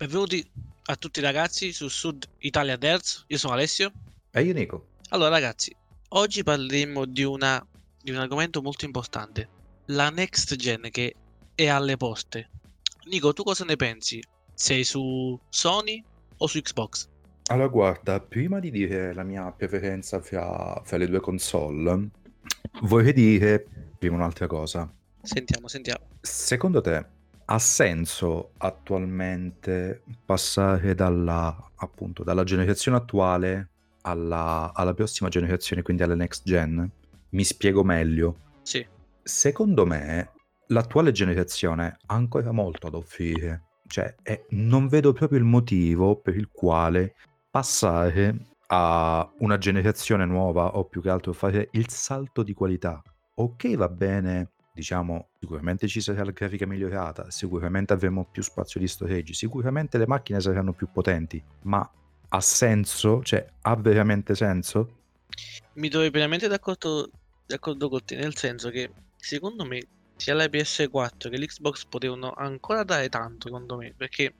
Benvenuti a tutti ragazzi su Sud Italia Derz, io sono Alessio. E io Nico. Allora ragazzi, oggi parleremo di, una, di un argomento molto importante, la next gen che è alle poste. Nico, tu cosa ne pensi? Sei su Sony o su Xbox? Allora, guarda, prima di dire la mia preferenza fra, fra le due console, vorrei dire prima un'altra cosa. Sentiamo, sentiamo. Secondo te ha senso attualmente passare dalla, appunto, dalla generazione attuale alla, alla prossima generazione, quindi alla next gen? Mi spiego meglio. Sì. Secondo me l'attuale generazione ha ancora molto ad offrire. Cioè, eh, non vedo proprio il motivo per il quale passare a una generazione nuova o più che altro fare il salto di qualità. Ok, va bene, diciamo, sicuramente ci sarà la grafica migliorata, sicuramente avremo più spazio di storage, sicuramente le macchine saranno più potenti, ma ha senso? Cioè, ha veramente senso? Mi trovo pienamente d'accordo, d'accordo con te, nel senso che secondo me sia la PS4 che l'Xbox potevano ancora dare tanto, secondo me, perché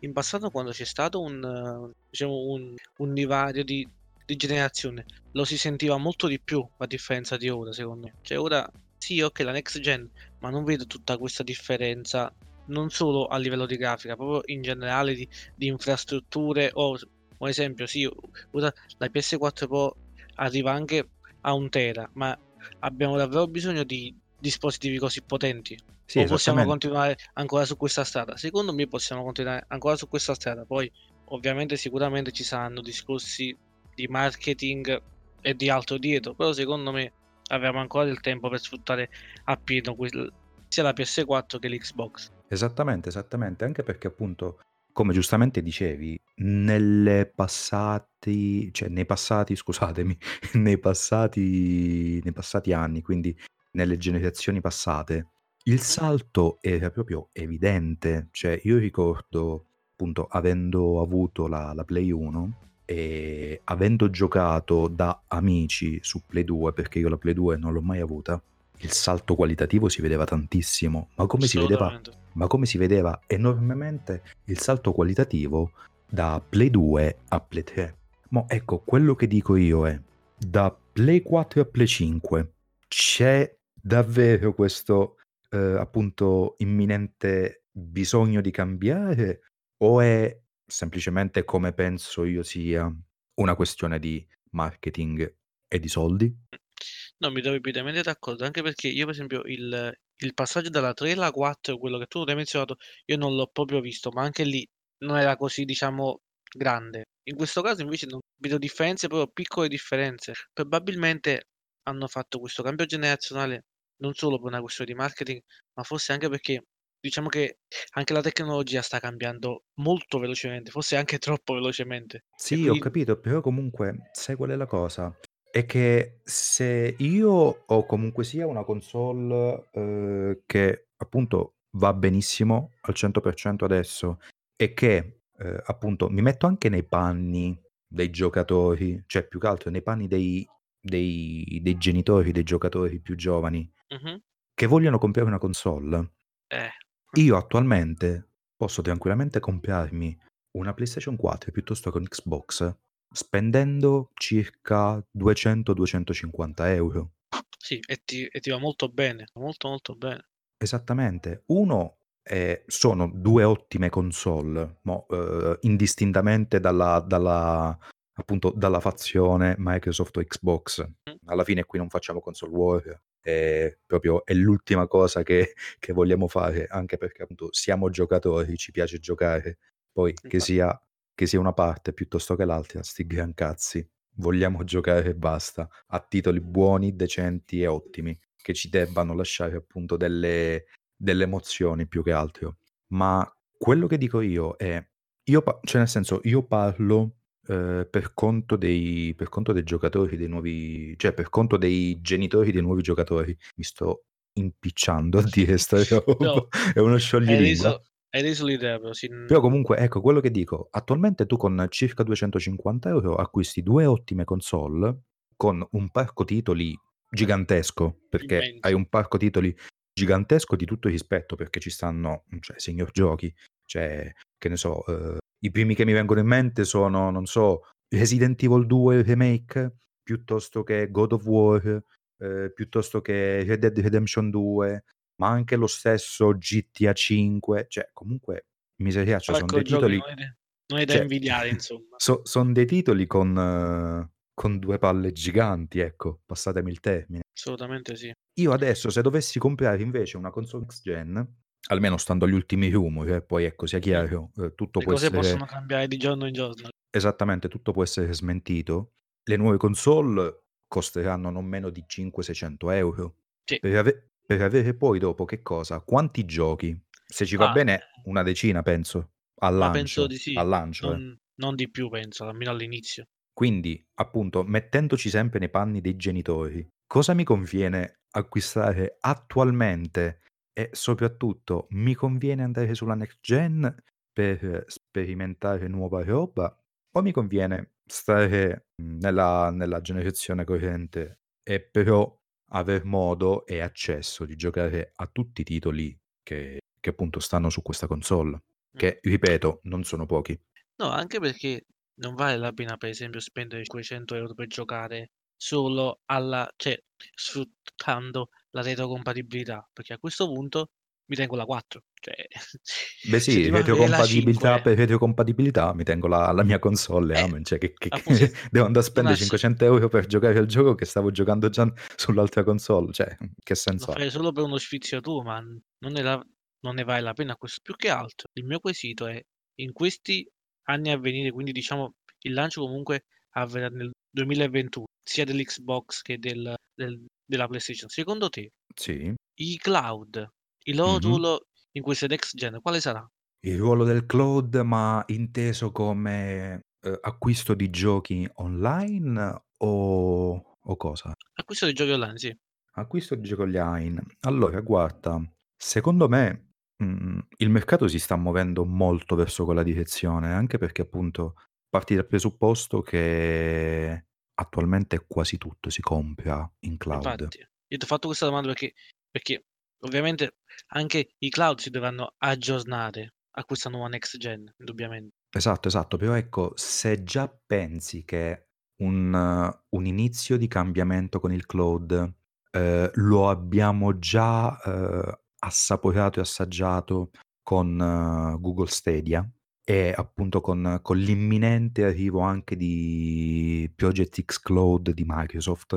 in passato quando c'è stato un, diciamo, un, un divario di, di generazione lo si sentiva molto di più a differenza di ora, secondo me. Cioè ora sì, ok, la next gen, ma non vedo tutta questa differenza non solo a livello di grafica, proprio in generale di, di infrastrutture o un esempio, sì, la PS4 Pro arriva anche a un tera, ma abbiamo davvero bisogno di dispositivi così potenti? Sì, o possiamo continuare ancora su questa strada? Secondo me possiamo continuare ancora su questa strada, poi ovviamente sicuramente ci saranno discorsi di marketing e di altro dietro, però secondo me abbiamo ancora del tempo per sfruttare appieno sia la PS4 che l'Xbox. Esattamente, esattamente, anche perché appunto, come giustamente dicevi, nelle passati, cioè nei passati, scusatemi, nei passati, nei passati anni, quindi nelle generazioni passate, il salto era proprio evidente. Cioè, io ricordo, appunto, avendo avuto la, la Play 1 e avendo giocato da amici su Play 2, perché io la Play 2 non l'ho mai avuta, il salto qualitativo si vedeva tantissimo, ma come si vedeva, ma come si vedeva enormemente il salto qualitativo da Play 2 a Play 3. Ma ecco, quello che dico io è, da Play 4 a Play 5 c'è davvero questo eh, appunto imminente bisogno di cambiare o è semplicemente come penso io sia una questione di marketing e di soldi? No, mi trovo pienamente d'accordo, anche perché io per esempio il, il passaggio dalla 3 alla 4, quello che tu hai menzionato, io non l'ho proprio visto, ma anche lì non era così, diciamo, grande. In questo caso invece non vedo differenze, proprio piccole differenze. Probabilmente hanno fatto questo cambio generazionale non solo per una questione di marketing, ma forse anche perché diciamo che anche la tecnologia sta cambiando molto velocemente, forse anche troppo velocemente. Sì, ho capito, però comunque sai qual è la cosa? È che se io ho comunque sia una console eh, che appunto va benissimo al 100% adesso e che eh, appunto mi metto anche nei panni dei giocatori, cioè più che altro nei panni dei, dei, dei genitori, dei giocatori più giovani Mhm. che vogliono comprare una console, Eh, io attualmente posso tranquillamente comprarmi una PlayStation 4 piuttosto che un Xbox spendendo circa 200-250 euro. sì, e ti, e ti va molto bene, molto molto bene. Esattamente. Uno è, sono due ottime console, mo, eh, indistintamente dalla, dalla, appunto, dalla fazione Microsoft o Xbox. Mm. Alla fine qui non facciamo console war, è proprio è l'ultima cosa che, che vogliamo fare, anche perché appunto siamo giocatori, ci piace giocare, poi che sia, che sia una parte piuttosto che l'altra, sti gran cazzi, vogliamo giocare e basta, a titoli buoni, decenti e ottimi, che ci debbano lasciare appunto delle, delle emozioni più che altro. Ma quello che dico io è, io, cioè nel senso, io parlo eh, per conto dei per conto dei giocatori, dei nuovi cioè per conto dei genitori dei nuovi giocatori. Mi sto impicciando a dire sta roba. No, È uno hai scioglilingua. reso, hai reso l'idea, però sì. Però comunque, ecco, quello che dico, attualmente tu con circa 250 euro acquisti due ottime console con un parco titoli gigantesco, perché Immenso. hai un parco titoli gigantesco di tutto rispetto, perché ci stanno, cioè, signor giochi, c'è che ne so, uhm, i primi che mi vengono in mente sono, non so, Resident Evil 2 Remake, piuttosto che God of War, ehm, piuttosto che Red Dead Redemption 2, ma anche lo stesso GTA 5, cioè comunque miseriaccia, son Ecco dei giochi titoli non è da non è da cioè invidiare insomma. so son dei titoli con con 2 palle giganti, ecco, passatemi il termine. Assolutamente sì. Io adesso se dovessi comprare invece una console next gen, almeno stando agli ultimi rumori, eh, poi ecco sia chiaro, uhm, tutto Le può cose essere possono cambiare di giorno in giorno. Esattamente, tutto può essere smentito. Le nuove console costeranno non meno di 500, 600 € Sì. per ave per avere poi dopo che cosa? Quanti giochi? Se ci va Ah, bene eh. una decina penso, al penso lancio di sì, al lancio eh. non non di più penso, almeno all'inizio. Quindi, appunto, mettendoci sempre nei panni dei genitori, cosa mi conviene acquistare attualmente e soprattutto mi conviene andare sulla next gen per sperimentare nuova roba o mi conviene stare, mhmm, nella nella generazione corrente e però aver modo e accesso di giocare a tutti i titoli che che appunto stanno su questa console, che ripeto non sono pochi. No, anche perché non vale la pena per esempio spendere 500 € per giocare solo alla cioè sfruttando la retrocompatibilità, perché a questo punto mi tengo la 4, cioè Beh sì, retrocompatibilità 5 per retrocompatibilità mi tengo la la mia console Eh, amen, cioè che che se devo andà a spendere se 500 € per giocare al gioco che stavo giocando già sull'altra console, cioè, che senso ha? fai solo per uno sfizio tuo, ma non ne la non ne vale la pena ques più che altro il mio quesito è: in questi anni a venire, quindi diciamo il lancio comunque avverrà nel 2021 sia dell'Xbox che del del della PlayStation, secondo te Sì. i cloud, il loro ruolo in queste next gen quale sarà? Il ruolo del cloud, ma inteso come, uhm, acquisto di giochi online o o cosa? Acquisto di giochi online, sì. Acquisto di giochi online. Allora guarda, secondo me, il mercato si sta muovendo molto verso quella direzione, anche perché appunto parti dal presupposto che attualmente quasi tutto si compra in cloud. Infatti, io t'ho fatto questa domanda perché perché ovviamente anche i cloud si dovranno aggiornare a questa nuova next gen, indubbiamente. Esatto, esatto, però ecco, se già pensi che un un inizio di cambiamento con il cloud, ehm, lo abbiamo già, uhm, assaporato e assaggiato con Google Stadia e appunto con con l'imminente arrivo anche di Project X Cloud di Microsoft,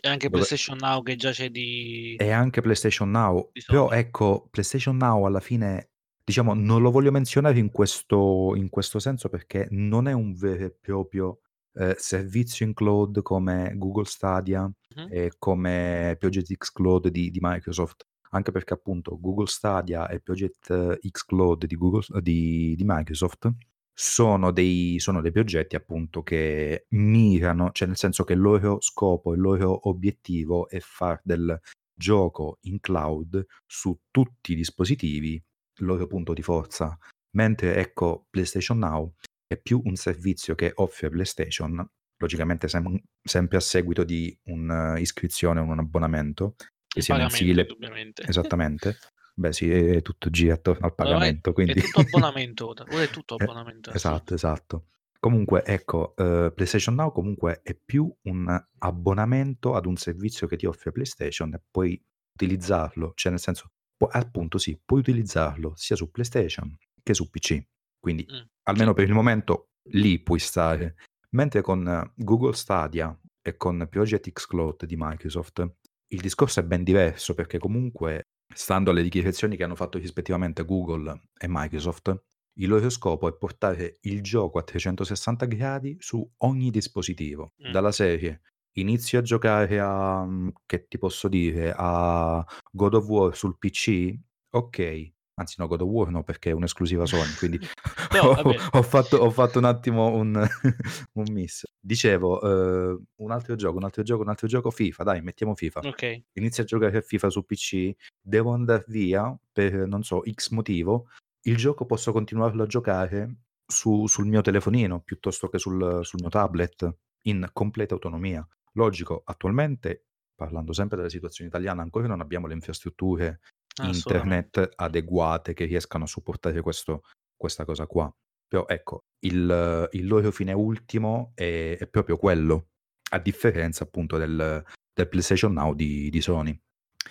E anche dove PlayStation Now che già c'è di E anche PlayStation Now, però ecco, PlayStation Now alla fine diciamo non lo voglio menzionare in questo in questo senso perché non è un vero e proprio, ehm, servizio in cloud come Google Stadia Mh-mh. e come Project X Cloud di di Microsoft, anche perché appunto Google Stadia e Project X Cloud di Google s di di Microsoft sono dei sono dei progetti appunto che mirano cioè nel senso che il loro scopo, il loro obiettivo è far del gioco in cloud su tutti i dispositivi il loro punto di forza, mentre ecco PlayStation Now è più un servizio che offre PlayStation, logicamente sem sempre a seguito di un'iscrizione o un abbonamento, che Il sia mensile indubbiamente. esattamente. Beh sì, e tutto gira attorno al pagamento, è quindi tutto abbonamento ora, ora è tutto abbonamento, è esatto, esatto. Comunque ecco, uhm, PlayStation Now comunque è più un abbonamento ad un servizio che ti offre PlayStation e puoi utilizzarlo, cioè nel senso può appunto sì, puoi utilizzarlo sia su PlayStation che su PC. Quindi, sì. almeno per il momento, lì puoi stare. Mentre con Google Stadia e con Project X Cloud di Microsoft, il discorso è ben diverso perché comunque, stando alle dichiarazioni che hanno fatto rispettivamente Google e Microsoft, il loro scopo è portare il gioco a 360 gradi su ogni dispositivo. Mh. Dalla serie: inizi a giocare a mhmm, che ti posso dire, a God of War sul PC? Okay. Anzi no, God of War no, perché è un'esclusiva Sony, quindi Però ho ho fatto ho fatto un attimo un un miss. Dicevo, uhm, un altro gioco, un altro gioco, un altro gioco, FIFA, dai mettiamo FIFA. Okay. Inizi a giocare a FIFA su PC, devo andar via per, non so, X motivo, il gioco posso continuarlo a giocare su sul mio telefonino piuttosto che sul sul mio tablet, in completa autonomia. Logico, attualmente, parlando sempre della situazione italiana, ancora non abbiamo le infrastrutture Assolutamente. internet adeguate che riescano a supportare questo questa cosa qua. Però ecco, il il loro fine ultimo è è proprio quello, a differenza appunto del del PlayStation Now di di Sony.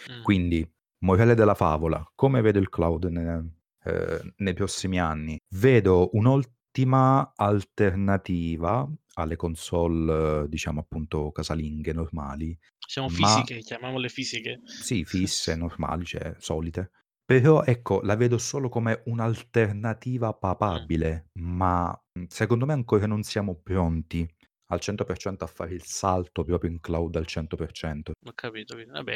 Mh. Quindi, morale della favola, come vedo il cloud ne ehm, nei prossimi anni? Vedo un'ottima alternativa alle console, diciamo appunto casalinghe normali, Diciamo ma fisiche, chiamiamole fisiche. sì, fisse, normali, cioè solite. Però ecco, la vedo solo come un'alternativa Mh. papabile, ma, mhmm, secondo me ancora non siamo pronti al 100% a fare il salto proprio in cloud al 100%. Ho capito, capito. Vabbè,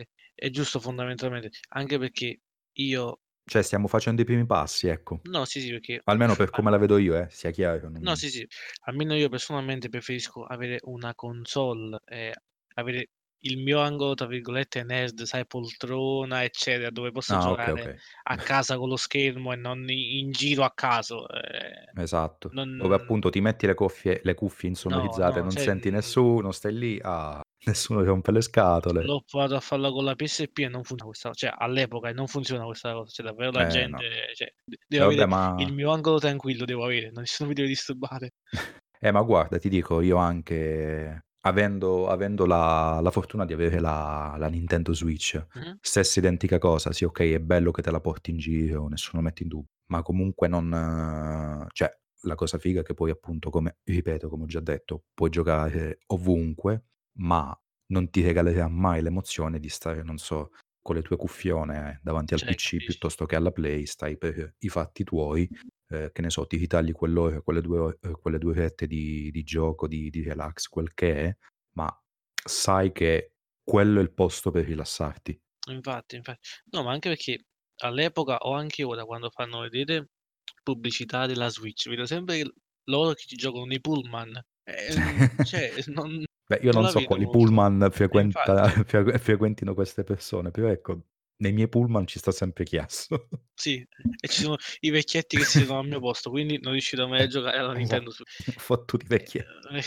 è è giusto fondamentalmente, anche perché io Cioè stiamo facendo i primi passi, ecco. no, sì, sì, perché Almeno per a come la vedo io eh, sia chiaro, no, non sì, sì, almeno io personalmente preferisco avere una console e avere il mio angolo, tra virgolette, "nerd", sai, poltrona, eccetera, dove posso ah okay, giocare okay. a casa con lo schermo e non i in giro a caso, ehm, Esatto. Dove non appunto ti metti le cuffie le cuffie no, insonorizzate, no, non cioè, senti mhmm nessuno, stai lì, ah, nessuno rompe le scatole. L'ho provato a farla con la PSP e non funziona questa cioè all'epoca non funziona questa cosa, cioè davvero la Eh no. gente cioè de E devo vabbè avere il ma mio angolo tranquillo devo avere, nessuno mi deve disturbare. Eh, ma guarda, ti dico, io anche avendo avendo la la fortuna di avere la la Nintendo Switch, Mh-mh. stessa identica cosa, sì okay, è bello che te la porti in giro, nessuno mette in dubbio, ma comunque non cioè, la cosa figa è che poi appunto come ripeto, come ho già detto, puoi giocare ovunque, ma non ti regalerà mai l'emozione di stare, non so, con le tue cuffione davanti al Cioè PC capisci? piuttosto che alla Play, stai per i fatti tuoi ehm, che ne so, ti ritagli quell'ora, quelle 2 o ehm, quelle 2 orette di di gioco, di di relax, quel che è, ma sai che quello è il posto per rilassarti. Infatti, infa no, ma anche perché all'epoca o anche ora quando fanno vedere pubblicità della Switch, vedo sempre il loro che ci giocano nei pullman, ehm, cioè non Beh, io non non la so quali molto. pullman frequenta fre frequentino queste persone, però ecco, nei miei pullman ci sta sempre Chiasso. Sì, e ci sono i vecchietti che si siedono al mio posto, quindi non riuscirò mai a Eh, giocare alla Nintendo Switch. fottuti vecchietti. Ehm,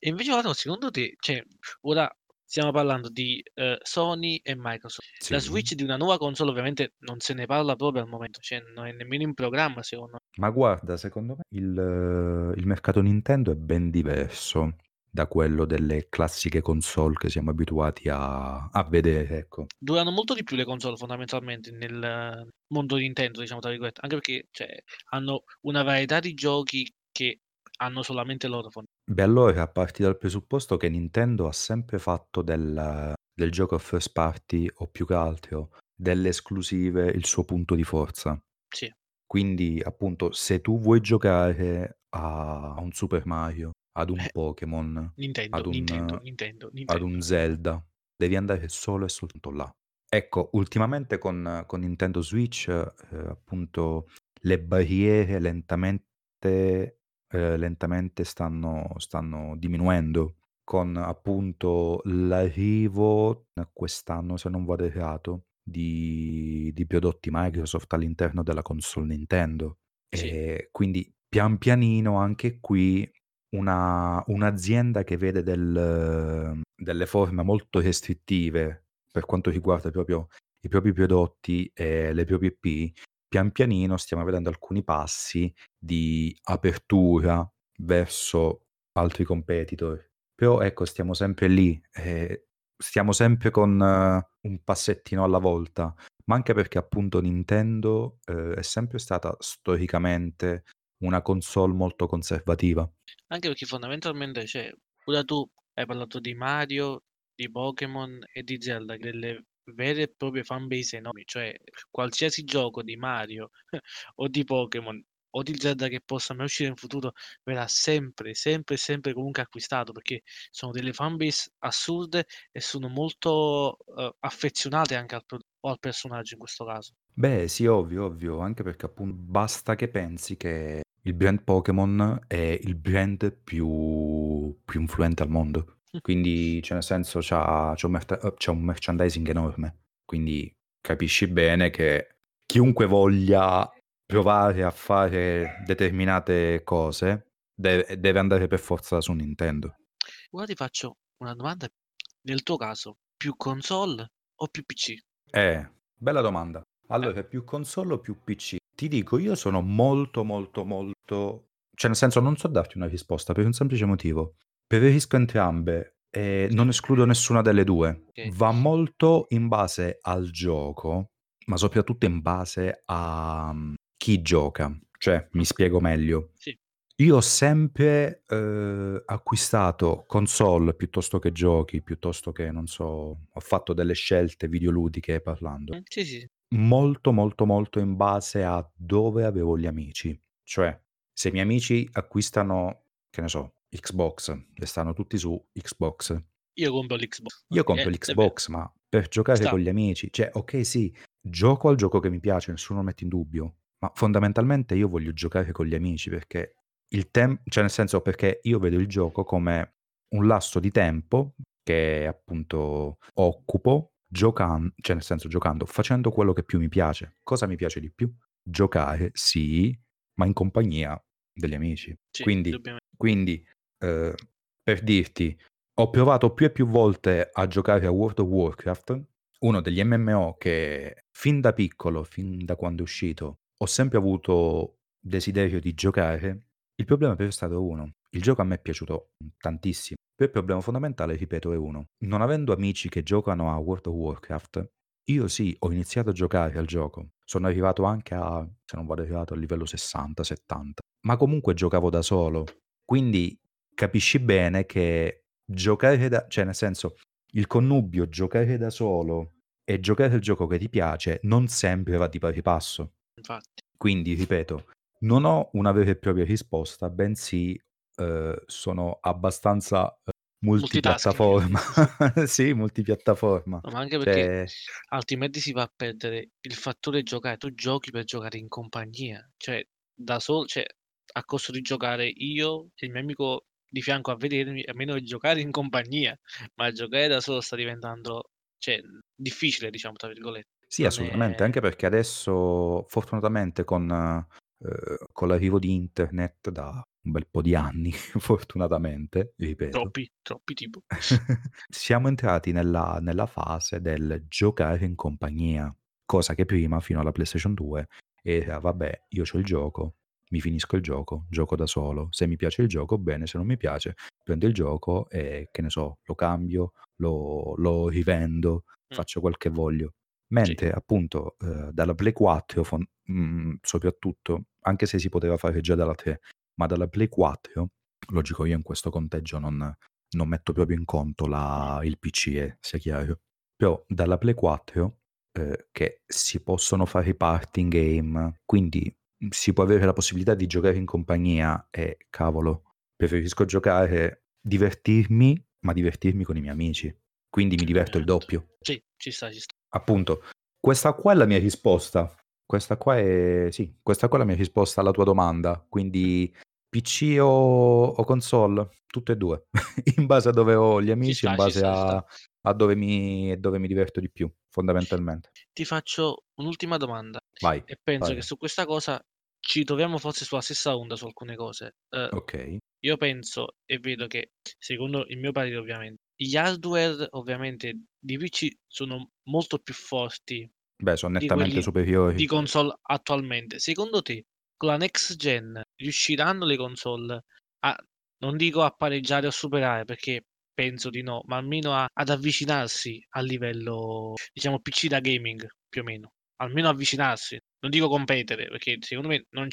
e invece guarda, secondo te, cioè ora stiamo parlando di, ehm, Sony e Microsoft. La Sì. Switch di una nuova console ovviamente non se ne parla proprio al momento, cioè non è nemmeno in programma secondo me. Ma guarda, secondo me il il mercato Nintendo è ben diverso da quello delle classiche console che siamo abituati a a vedere, ecco. Durano molto di più le console fondamentalmente nel mondo Nintendo, diciamo tra virgolette, anche perché, cioè, hanno una varietà di giochi che hanno solamente loro Beh, allora parti dal presupposto che Nintendo ha sempre fatto del del gioco first party o più che altro delle esclusive il suo punto di forza. sì. Quindi, appunto, se tu vuoi giocare a un Super Mario, ad un Eh, Pokémon, Nintendo, ad Nintendo, un Nintendo, ad Nintendo. un Zelda, devi andare solo e soltanto là. Ecco, ultimamente con con Nintendo Switch, ehm, appunto, le barriere lentamente ehm, lentamente stanno stanno diminuendo con, appunto, l'arrivo quest'anno, se non vado errato, di di prodotti Microsoft all'interno della console Nintendo. Sì. E quindi pian pianino anche qui una un'azienda che vede del delle forme molto restrittive per quanto riguarda proprio i propri prodotti e le proprie IP, pian pianino stiamo vedendo alcuni passi di apertura verso altri competitor. Però ecco, stiamo sempre lì, ehm, stiamo sempre con eh, un passettino alla volta, ma anche perché appunto Nintendo, ehm, è sempre stata storicamente una console molto conservativa. Anche perché fondamentalmente, cioè, ora tu hai parlato di Mario, di Pokémon e di Zelda, delle vere e proprie fanbase enormi, cioè qualsiasi gioco di Mario o di Pokémon o di Zelda che possa mai uscire in futuro verrà sempre, sempre, sempre comunque acquistato perché sono delle fanbase assurde e sono molto eh, affezionate anche al, pro- al personaggio in questo caso. Beh, sì, ovvio, ovvio, anche perché appun basta che pensi che il brand Pokémon è il brand più più influente al mondo. Quindi, cioè nel senso c'ha c'ha un merte uhm, c'ha un merchandising enorme. Quindi capisci bene che chiunque voglia provare a fare determinate cose deve deve andare per forza su Nintendo. Ora ti faccio una domanda, nel tuo caso, più console o più PC? Eh, bella domanda. Eh, Allora, più console o più PC? Ti dico, io sono molto, molto, molto cioè nel senso non so darti una risposta per un semplice motivo. Preferisco entrambe e non escludo nessuna delle 2. Okay. Va molto in base al gioco, ma soprattutto in base a, mhmm, chi gioca. Cioè, mi spiego meglio. Sì. Io ho sempre, uhm, acquistato console piuttosto che giochi, piuttosto che, non so, ho fatto delle scelte videoludiche parlando sì, sì. Molto, molto, molto in base a dove avevo gli amici. Cioè, se i miei amici acquistano, che ne so, Xbox e stanno tutti su Xbox Io compro l'Xbox. io Okay, compro eh, è vero. l'Xbox, ma per giocare Sta. con gli amici. Cioè, okay sì, gioco al gioco che mi piace, nessuno lo mette in dubbio, ma fondamentalmente io voglio giocare con gli amici perché il tem cioè nel senso, perché io vedo il gioco come un lasso di tempo che appunto occupo giocan cioè nel senso giocando, facendo quello che più mi piace. Cosa mi piace di più? Giocare, sì, ma in compagnia degli amici. Sì, Quindi quindi, uhm, per dirti, ho provato più e più volte a giocare a World of Warcraft, uno degli MMO che fin da piccolo, fin da quando è uscito, ho sempre avuto desiderio di giocare. Il problema però è stato uno: il gioco a me è piaciuto, tantissimo. Il problema fondamentale, ripeto, è uno: non avendo amici che giocano a World of Warcraft, io sì, ho iniziato a giocare al gioco. Sono arrivato anche a se non vado errato, al livello 60, 70, ma comunque giocavo da solo. Quindi capisci bene che giocare da cioè nel senso, il connubio giocare da solo e giocare al gioco che ti piace non sempre va di pari passo. Infatti. Quindi ripeto, non ho una vera e propria risposta, bensì, uhm, sono abbastanza, uhm, Multitasking. multipiattaforma. Sì, multipiattaforma. No, ma anche perché Cioè altrimenti si va a perdere il fattore giocare. Tu giochi per giocare in compagnia, cioè da sol cioè a costo di giocare io e il mio amico di fianco a vedermi, a meno di giocare in compagnia, ma giocare da solo sta diventando, cioè, "difficile" diciamo tra virgolette. Sì, Non assolutamente, è anche perché adesso fortunatamente con uhm, con l'arrivo di internet da un bel po' di anni, fortunatamente, ripeto, Troppi, troppi tipo. siamo entrati nella nella fase del giocare in compagnia, cosa che prima, fino alla PlayStation 2, era: "Vabbè, io c'ho il gioco, mi finisco il gioco, gioco da solo. Se mi piace il gioco bene, se non mi piace prendo il gioco e, che ne so, lo cambio, lo lo rivendo, Mh. faccio quel che voglio." Sì. Mentre appunto, uhm, dalla Play 4 fon mhmm, soprattutto, anche se si poteva fare già dalla 3, ma dalla Play 4 logico io in questo conteggio non non metto proprio in conto la il PC eh, sia chiaro. Però dalla Play 4, uhm, che si possono fare i party in game, quindi, mhmm, si può avere la possibilità di giocare in compagnia e cavolo, preferisco giocare divertirmi, ma divertirmi con i miei amici. Quindi mi diverto il Ovviamente. doppio. Sì, ci sta, ci sta. Appunto, questa qua è la mia risposta. Questa qua è sì, questa qua è la mia risposta alla tua domanda. Quindi PC o o console? Tutte e 2. In base a dove ho gli Ci amici e in sta, ci base sta, a a dove mi dove mi diverto di più, fondamentalmente. Ti faccio un'ultima domanda Vai, e penso che vai. su questa cosa ci troviamo forse sulla stessa onda su alcune cose. Uhm, Okay. io penso e vedo che, secondo il mio parere ovviamente, gli hardware ovviamente di PC sono molto più forti Beh, son di nettamente quelli di superiori. console attualmente. Secondo te, con la next gen riusciranno le console a non dico a pareggiare o superare, perché penso di no, ma almeno a ad avvicinarsi a livello, diciamo PC da gaming, più o meno. Almeno avvicinarsi, non dico competere, perché secondo me non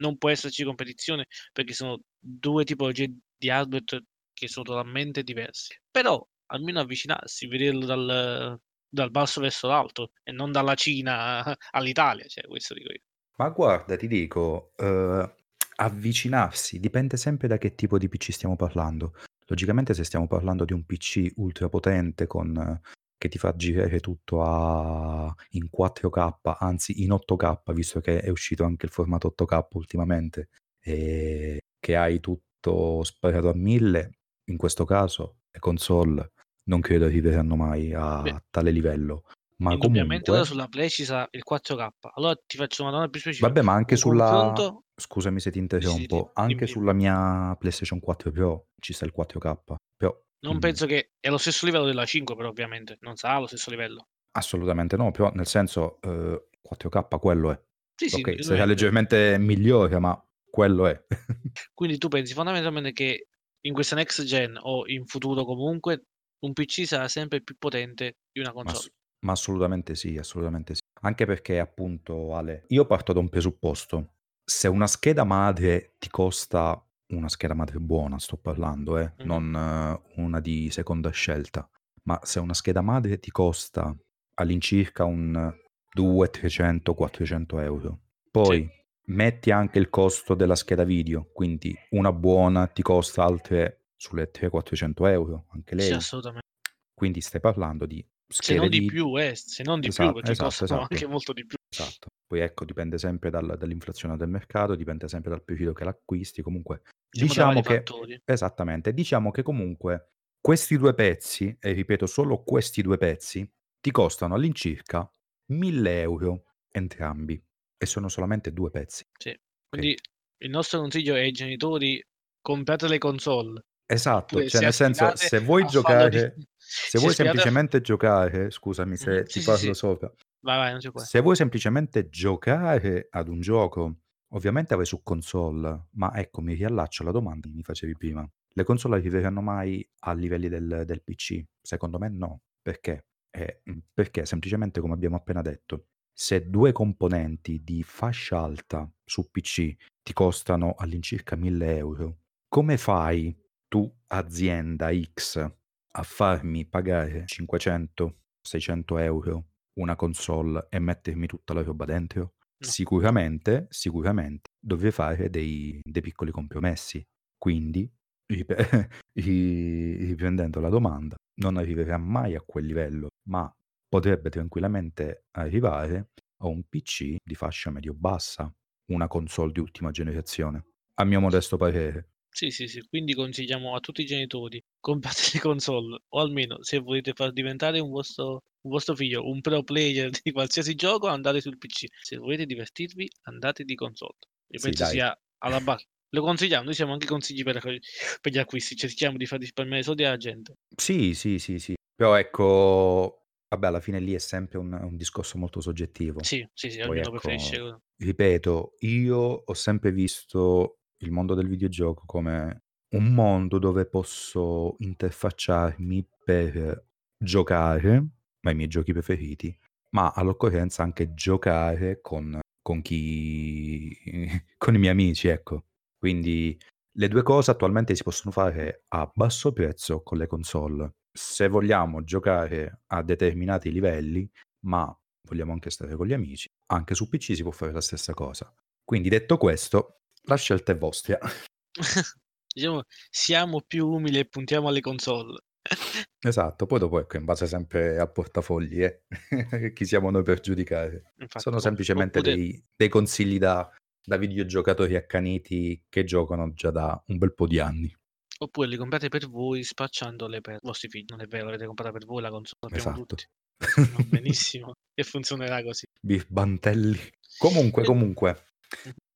non può esserci competizione, perché sono 2 tipologie di hardware che sono totalmente diversi. Però almeno avvicinarsi, vederlo dal dal basso verso l'alto e non dalla Cina all'Italia, cioè questo dico io. Ma guarda, ti dico, uhm, avvicinarsi dipende sempre da che tipo di PC stiamo parlando. Logicamente se stiamo parlando di un PC ultra potente con che ti fa girare tutto a in 4K, anzi in 8K, visto che è uscito anche il formato 8K ultimamente, ehm, che hai tutto sparato a 1000, in questo caso le console non credo arriveranno mai Beh a tale livello. Ma indubbiamente comunque sulla Play ci sarà il 4K. Allora ti faccio una domanda più specifica: Vabbè, ma anche sulla confronto scusami se ti sì, sì, interrompo, anche dimmi, sulla mia PlayStation 4 Pro ci sta il 4K, però, Non mhmm penso che è allo stesso livello della 5 però ovviamente, non sarà allo stesso livello. Assolutamente no, però nel senso, uhm, 4K quello è. Sì, sì, Ok, sarà indubbiamente. leggermente migliore, ma quello è. Quindi tu pensi fondamentalmente che in questa next gen o in futuro comunque un PC sarà sempre più potente di una console? Ma assolutamente sì, assolutamente sì. Anche perché appunto, Ale, io parto da un presupposto. Se una scheda madre ti costa una scheda madre buona, sto parlando, eh, Mhm. non eh, una di seconda scelta, ma se una scheda madre ti costa all'incirca un 200, 300, 400 euro, poi metti anche il costo della scheda video, quindi una buona ti costa altre sulle 300-400 euro, anche Sì, lei. assolutamente. Quindi stai parlando di Se non di video. più, eh, se non di più, Esatto, perché esatto, costano esatto. anche molto di più. Esatto. Poi ecco, dipende sempre dal- dall'inflazione del mercato, dipende sempre dal periodo che l'acquisti. Comunque, Diciamo diciamo che fattori. esattamente, diciamo che comunque questi due pezzi, e ripeto solo questi due pezzi, ti costano all'incirca 1000 euro entrambi. E sono solamente due pezzi. Sì. Quindi il nostro consiglio è ai genitori, comprate le console. Esatto, cioè nel senso, se vuoi farlo di- giocare, se vuoi aspirate a- semplicemente giocare, scusami se Mhm, ti sì, sì, parlo sì. sopra, Vai, vai, se vuoi semplicemente giocare ad un gioco, ovviamente vai su console, ma ecco, mi riallaccio alla domanda che mi facevi prima. Le console arriveranno mai a livelli del, del PC? Secondo me no. Perché? Eh, perché semplicemente, come abbiamo appena detto, se due componenti di fascia alta su PC ti costano all'incirca 1000 euro, come fai tu, azienda X, a farmi pagare 500-600 euro una console e mettermi tutta la roba dentro? No. Sicuramente, sicuramente dovrei fare dei, dei piccoli compromessi. Quindi, rip- ri- riprendendo la domanda, non arriverà mai a quel livello, ma potrebbe tranquillamente arrivare a un PC di fascia medio-bassa, una console di ultima generazione, a mio modesto parere. Sì, sì, sì. Quindi consigliamo a tutti i genitori, comprate le console, o almeno se volete far diventare un vostro, un vostro figlio un pro player di qualsiasi gioco, andate sul PC. Se volete divertirvi, andate di console. Io Sì, penso dai. sia alla base. Lo consigliamo, noi siamo anche consigli per, per gli acquisti, cerchiamo di far risparmiare soldi alla gente. Sì, sì, sì, sì. Però ecco, vabbè, alla fine lì è sempre un, un discorso molto soggettivo. Sì, sì, sì, Poi ecco, preferisce ripeto, io ho sempre visto il mondo del videogioco come un mondo dove posso interfacciarmi per giocare ai miei giochi preferiti, ma all'occorrenza anche giocare con, con chi... con i miei amici, ecco. Quindi le due cose attualmente si possono fare a basso prezzo con le console. Se vogliamo giocare a determinati livelli, ma vogliamo anche stare con gli amici, anche su PC si può fare la stessa cosa. Quindi detto questo, la scelta è vostra. diciamo, siamo più umili e puntiamo alle console. Esatto, poi dopo ecco, in base sempre al portafogli, eh? chi siamo noi per giudicare. Infatti, Sono semplicemente oppure- dei, dei consigli da, da videogiocatori accaniti che giocano già da un bel po' di anni. Oppure li comprate per voi spacciandole per i vostri figli. Non è vero, l'avete comprata per voi la console, Esatto. tutti. Benissimo che funzionerà così. Birbantelli. Comunque, comunque.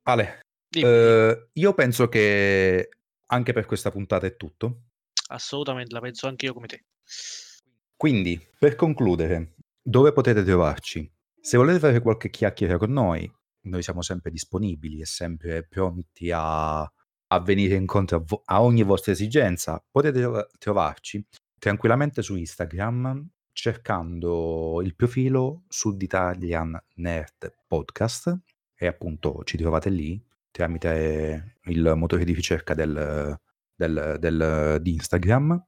Ale, eh, io penso che anche per questa puntata è tutto. assolutamente, la penso anche io come te. Quindi, per concludere, dove potete trovarci? Se volete fare qualche chiacchiera con noi, noi siamo sempre disponibili e sempre pronti a, a venire incontro a, vo- a ogni vostra esigenza. Potete trova- trovarci tranquillamente su Instagram cercando il profilo Sud Italian Nerd Podcast e appunto ci trovate lì tramite il motore di ricerca del, del- del- di Instagram.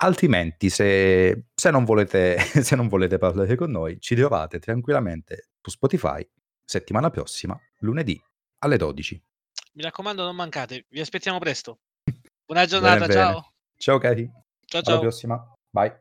Altrimenti, se, se non volete, se non volete parlare con noi, ci trovate tranquillamente su Spotify settimana prossima, lunedì alle 12. Mi raccomando, non mancate, vi aspettiamo presto. Buona giornata, bene. ciao. Ciao cari, Ciao alla ciao. prossima. Bye.